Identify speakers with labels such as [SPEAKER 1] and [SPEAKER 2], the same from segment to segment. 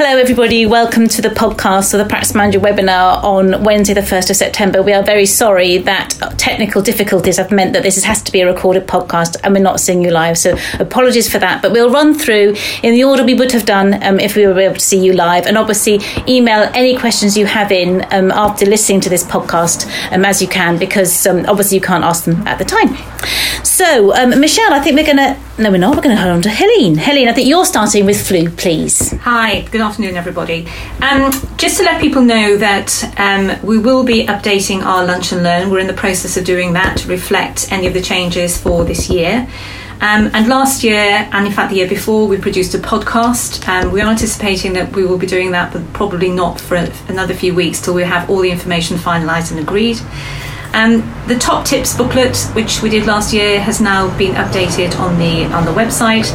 [SPEAKER 1] Hello, everybody. Welcome to the podcast or the Practice Manager webinar on Wednesday, the 1st of September. We are very sorry that technical difficulties have meant that this has to be a recorded podcast and we're not seeing you live. So, apologies for that. But we'll run through in the order we would have done um, if we were able to see you live. And obviously, email any questions you have in um, after listening to this podcast um, as you can, because um, obviously you can't ask them at the time. So, um, Michelle, I think we're going to. No, we're not. We're going to hold on to Helene. Helene, I think you're starting with flu, please.
[SPEAKER 2] Hi, good afternoon, everybody. Um, just to let people know that um, we will be updating our Lunch and Learn. We're in the process of doing that to reflect any of the changes for this year. Um, and last year, and in fact the year before, we produced a podcast. Um, we are anticipating that we will be doing that, but probably not for another few weeks till we have all the information finalised and agreed. Um, the top tips booklet, which we did last year, has now been updated on the on the website.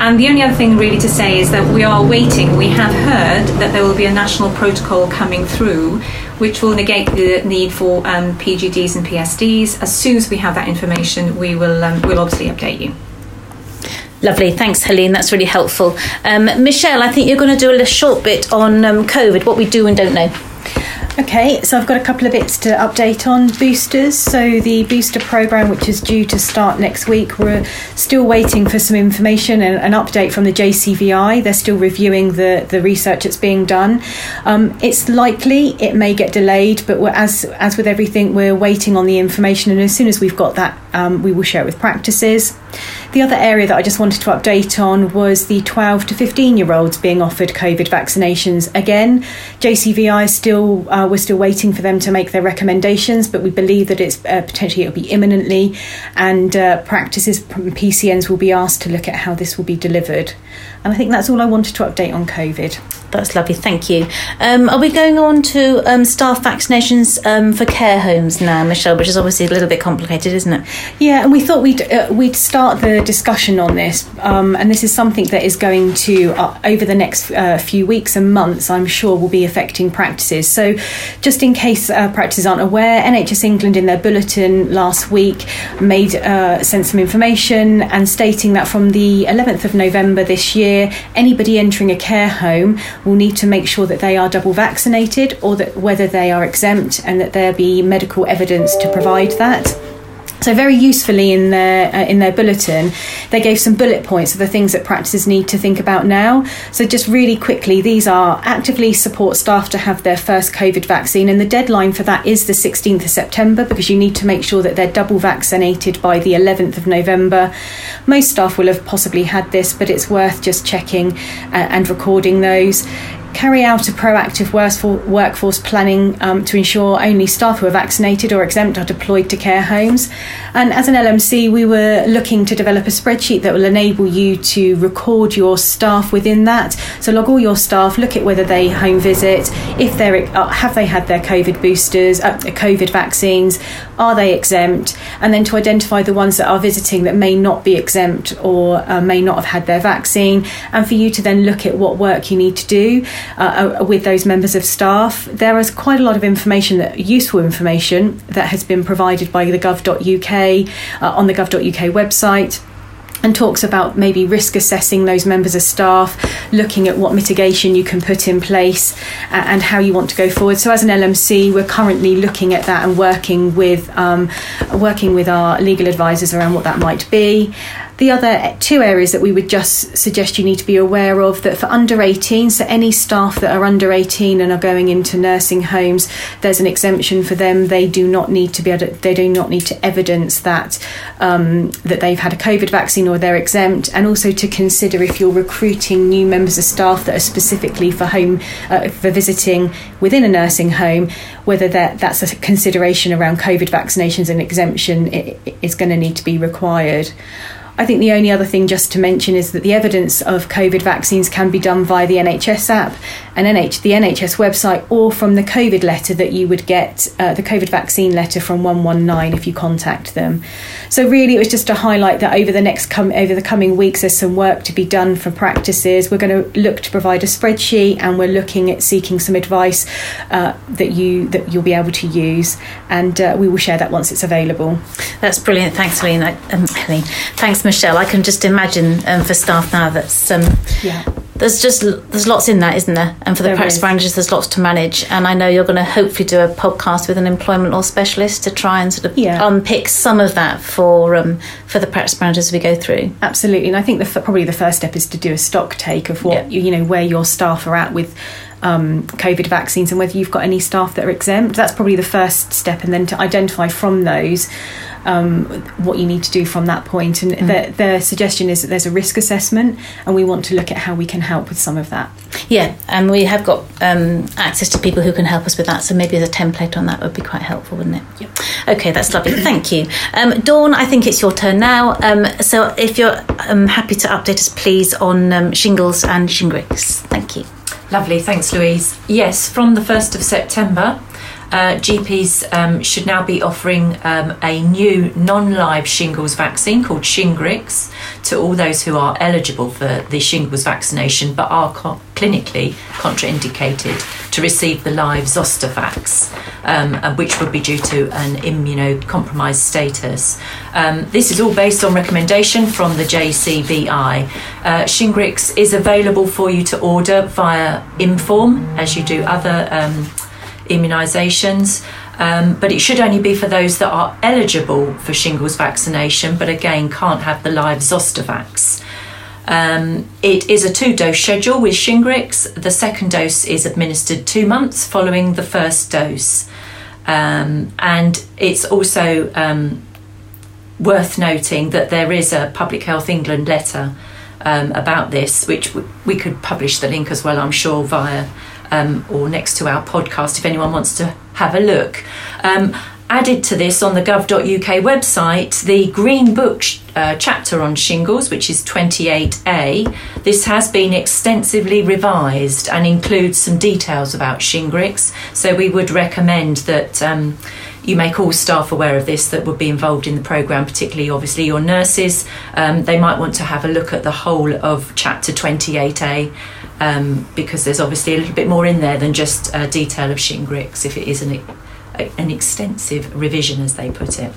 [SPEAKER 2] And the only other thing really to say is that we are waiting. We have heard that there will be a national protocol coming through, which will negate the need for um, PGDs and PSDs. As soon as we have that information, we will um, we'll obviously update you.
[SPEAKER 1] Lovely, thanks, Helene. That's really helpful. Um, Michelle, I think you're going to do a little short bit on um, COVID, what we do and don't know.
[SPEAKER 3] Okay, so I've got a couple of bits to update on boosters. So, the booster program, which is due to start next week, we're still waiting for some information and an update from the JCVI. They're still reviewing the, the research that's being done. Um, it's likely it may get delayed, but as, as with everything, we're waiting on the information, and as soon as we've got that, um, we will share it with practices. The other area that I just wanted to update on was the 12 to 15 year olds being offered COVID vaccinations. Again, JCVI still, uh, we're still waiting for them to make their recommendations, but we believe that it's uh, potentially it'll be imminently, and uh, practices, PCNs will be asked to look at how this will be delivered. And I think that's all I wanted to update on COVID.
[SPEAKER 1] That's lovely, thank you. Um, are we going on to um, staff vaccinations um, for care homes now, Michelle? Which is obviously a little bit complicated, isn't it?
[SPEAKER 3] Yeah, and we thought we'd uh, we'd start the discussion on this, um, and this is something that is going to uh, over the next uh, few weeks and months, I'm sure, will be affecting practices. So, just in case uh, practices aren't aware, NHS England in their bulletin last week made uh, sent some information and stating that from the 11th of November this year, anybody entering a care home will need to make sure that they are double vaccinated or that whether they are exempt and that there be medical evidence to provide that. So very usefully in their uh, in their bulletin, they gave some bullet points of the things that practices need to think about now. So just really quickly, these are actively support staff to have their first COVID vaccine, and the deadline for that is the 16th of September because you need to make sure that they're double vaccinated by the 11th of November. Most staff will have possibly had this, but it's worth just checking uh, and recording those carry out a proactive workforce planning um, to ensure only staff who are vaccinated or exempt are deployed to care homes. And as an LMC, we were looking to develop a spreadsheet that will enable you to record your staff within that. So log all your staff, look at whether they home visit, if they're uh, have they had their COVID boosters, uh, COVID vaccines, are they exempt, and then to identify the ones that are visiting that may not be exempt or uh, may not have had their vaccine, and for you to then look at what work you need to do uh, uh with those members of staff. There is quite a lot of information that useful information that has been provided by the gov.uk uh, on the gov.uk website and talks about maybe risk assessing those members of staff, looking at what mitigation you can put in place uh, and how you want to go forward. So, as an LMC, we're currently looking at that and working with um, working with our legal advisors around what that might be. The other two areas that we would just suggest you need to be aware of that for under 18, so any staff that are under 18 and are going into nursing homes, there's an exemption for them. They do not need to be able to, they do not need to evidence that um, that they've had a COVID vaccine or they're exempt, and also to consider if you're recruiting new members of staff that are specifically for home uh, for visiting within a nursing home, whether that that's a consideration around COVID vaccinations and exemption is going to need to be required. I think the only other thing just to mention is that the evidence of COVID vaccines can be done via the NHS app and NH, the NHS website or from the COVID letter that you would get, uh, the COVID vaccine letter from 119 if you contact them. So really, it was just to highlight that over the next com- over the coming weeks, there's some work to be done for practices. We're going to look to provide a spreadsheet, and we're looking at seeking some advice uh, that you that you'll be able to use, and uh, we will share that once it's available.
[SPEAKER 1] That's brilliant. Thanks, Helene. Um, Thanks, Michelle. I can just imagine um, for staff now that's um, yeah there's just there's lots in that, isn't there? And for the there practice is. managers, there's lots to manage. And I know you're going to hopefully do a podcast with an employment law specialist to try and sort of yeah. unpick some of that for um, for the practice managers as we go through.
[SPEAKER 3] Absolutely, and I think the, probably the first step is to do a stock take of what yeah. you, you know where your staff are at with um, COVID vaccines and whether you've got any staff that are exempt. That's probably the first step, and then to identify from those um, what you need to do from that point. And mm. their, their, suggestion is that there's a risk assessment, and we want to look at how we can help with some of that.
[SPEAKER 1] Yeah, and we have got um, access to people who can help us with that. So maybe as a template on that would be quite helpful, wouldn't it?
[SPEAKER 3] Yep.
[SPEAKER 1] Okay, that's lovely. Thank you, um, Dawn. I think it's your turn now. Um, so if you're um, happy to update us, please on um, shingles and Shingrix. Thank you.
[SPEAKER 4] Lovely, thanks, Louise. Yes, from the 1st of September, uh, GPs um, should now be offering um, a new non live shingles vaccine called Shingrix to all those who are eligible for the shingles vaccination but are co- clinically contraindicated to receive the live Zostavax, um, uh, which would be due to an immunocompromised status. Um, this is all based on recommendation from the JCVI. Uh, Shingrix is available for you to order via ImmForm, as you do other um, immunisations. Um, but it should only be for those that are eligible for shingles vaccination, but again can't have the live Zostavax. Um, it is a two dose schedule with Shingrix. The second dose is administered two months following the first dose. Um, and it's also um, worth noting that there is a Public Health England letter um, about this, which w- we could publish the link as well, I'm sure, via um, or next to our podcast if anyone wants to have a look. Um, added to this on the gov.uk website, the Green Book uh, chapter on shingles, which is 28A. This has been extensively revised and includes some details about Shingrix. So we would recommend that. Um, you make all staff aware of this that would be involved in the programme, particularly obviously your nurses. Um, they might want to have a look at the whole of chapter 28A um, because there's obviously a little bit more in there than just a detail of Shingrix if it is an, an extensive revision, as they put it.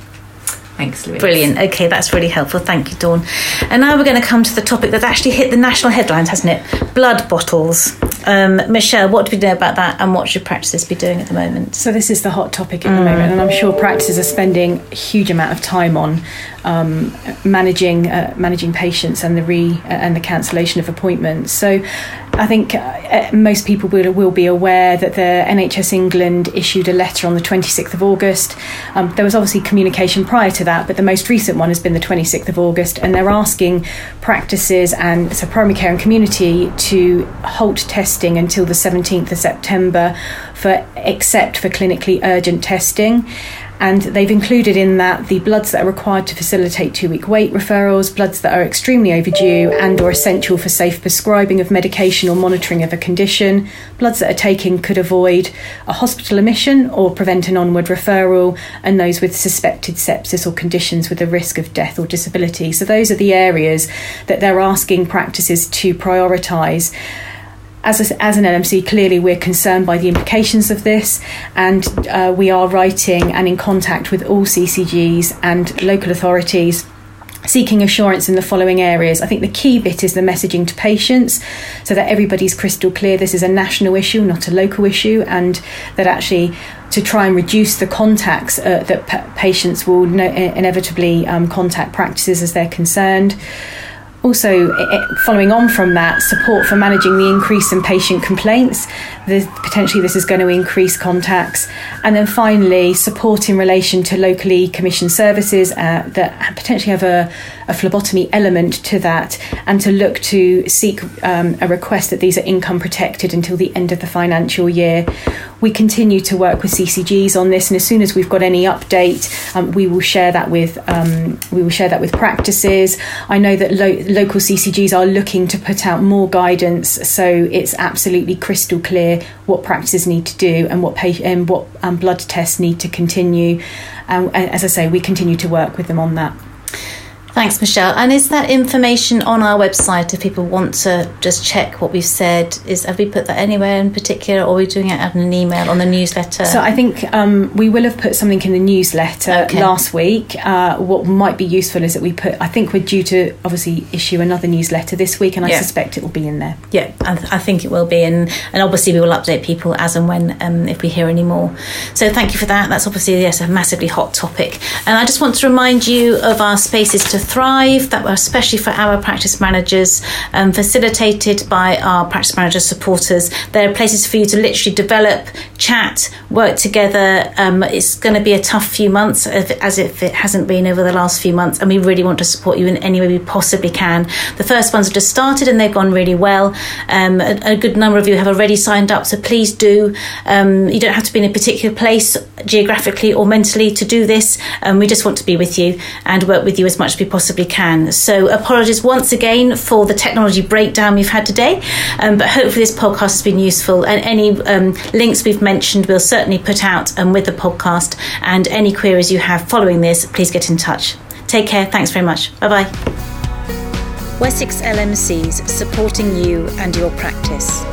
[SPEAKER 4] Thanks, Louise.
[SPEAKER 1] Brilliant. Okay, that's really helpful. Thank you, Dawn. And now we're going to come to the topic that's actually hit the national headlines, hasn't it? Blood bottles. Um, Michelle, what do we know about that and what should practices be doing at the moment?
[SPEAKER 3] So, this is the hot topic at mm. the moment, and I'm sure practices are spending a huge amount of time on um, managing uh, managing patients and the re uh, and the cancellation of appointments. So, I think uh, most people will, will be aware that the NHS England issued a letter on the 26th of August. Um, there was obviously communication prior to that, but the most recent one has been the 26th of August, and they're asking practices and so primary care and community to halt testing until the 17th of September for except for clinically urgent testing and they've included in that the bloods that are required to facilitate two week wait referrals, bloods that are extremely overdue and or essential for safe prescribing of medication or monitoring of a condition, bloods that are taken could avoid a hospital admission or prevent an onward referral, and those with suspected sepsis or conditions with a risk of death or disability. So those are the areas that they're asking practices to prioritise as, a, as an LMC, clearly we're concerned by the implications of this, and uh, we are writing and in contact with all CCGs and local authorities seeking assurance in the following areas. I think the key bit is the messaging to patients so that everybody's crystal clear this is a national issue, not a local issue, and that actually to try and reduce the contacts uh, that p- patients will no- inevitably um, contact practices as they're concerned also following on from that support for managing the increase in patient complaints. Potentially this is going to increase contacts. And then finally support in relation to locally commissioned services uh, that potentially have a, a, phlebotomy element to that and to look to seek um, a request that these are income protected until the end of the financial year we continue to work with CCGs on this, and as soon as we've got any update, um, we will share that with um, we will share that with practices. I know that lo- local CCGs are looking to put out more guidance, so it's absolutely crystal clear what practices need to do and what pa- and what um, blood tests need to continue. and as I say, we continue to work with them on that.
[SPEAKER 1] Thanks, Michelle. And is that information on our website if people want to just check what we've said? Is have we put that anywhere in particular, or are we doing it out in an email on the newsletter?
[SPEAKER 3] So I think um, we will have put something in the newsletter okay. last week. Uh, what might be useful is that we put. I think we're due to obviously issue another newsletter this week, and I yeah. suspect it will be in there.
[SPEAKER 1] Yeah, I, th- I, think it will be, and and obviously we will update people as and when um, if we hear any more. So thank you for that. That's obviously yes a massively hot topic, and I just want to remind you of our spaces to Thrive that were especially for our practice managers, um, facilitated by our practice manager supporters. There are places for you to literally develop, chat, work together. Um, it's going to be a tough few months, as if it hasn't been over the last few months, and we really want to support you in any way we possibly can. The first ones have just started and they've gone really well. Um, a, a, good number of you have already signed up, so please do. Um, you don't have to be in a particular place geographically or mentally to do this. Um, we just want to be with you and work with you as much as we possibly can. So, apologies once again for the technology breakdown we've had today, um, but hopefully, this podcast has been useful. And any um, links we've mentioned, we'll certainly put out um, with the podcast. And any queries you have following this, please get in touch. Take care. Thanks very much. Bye bye. Wessex LMCs supporting you and your practice.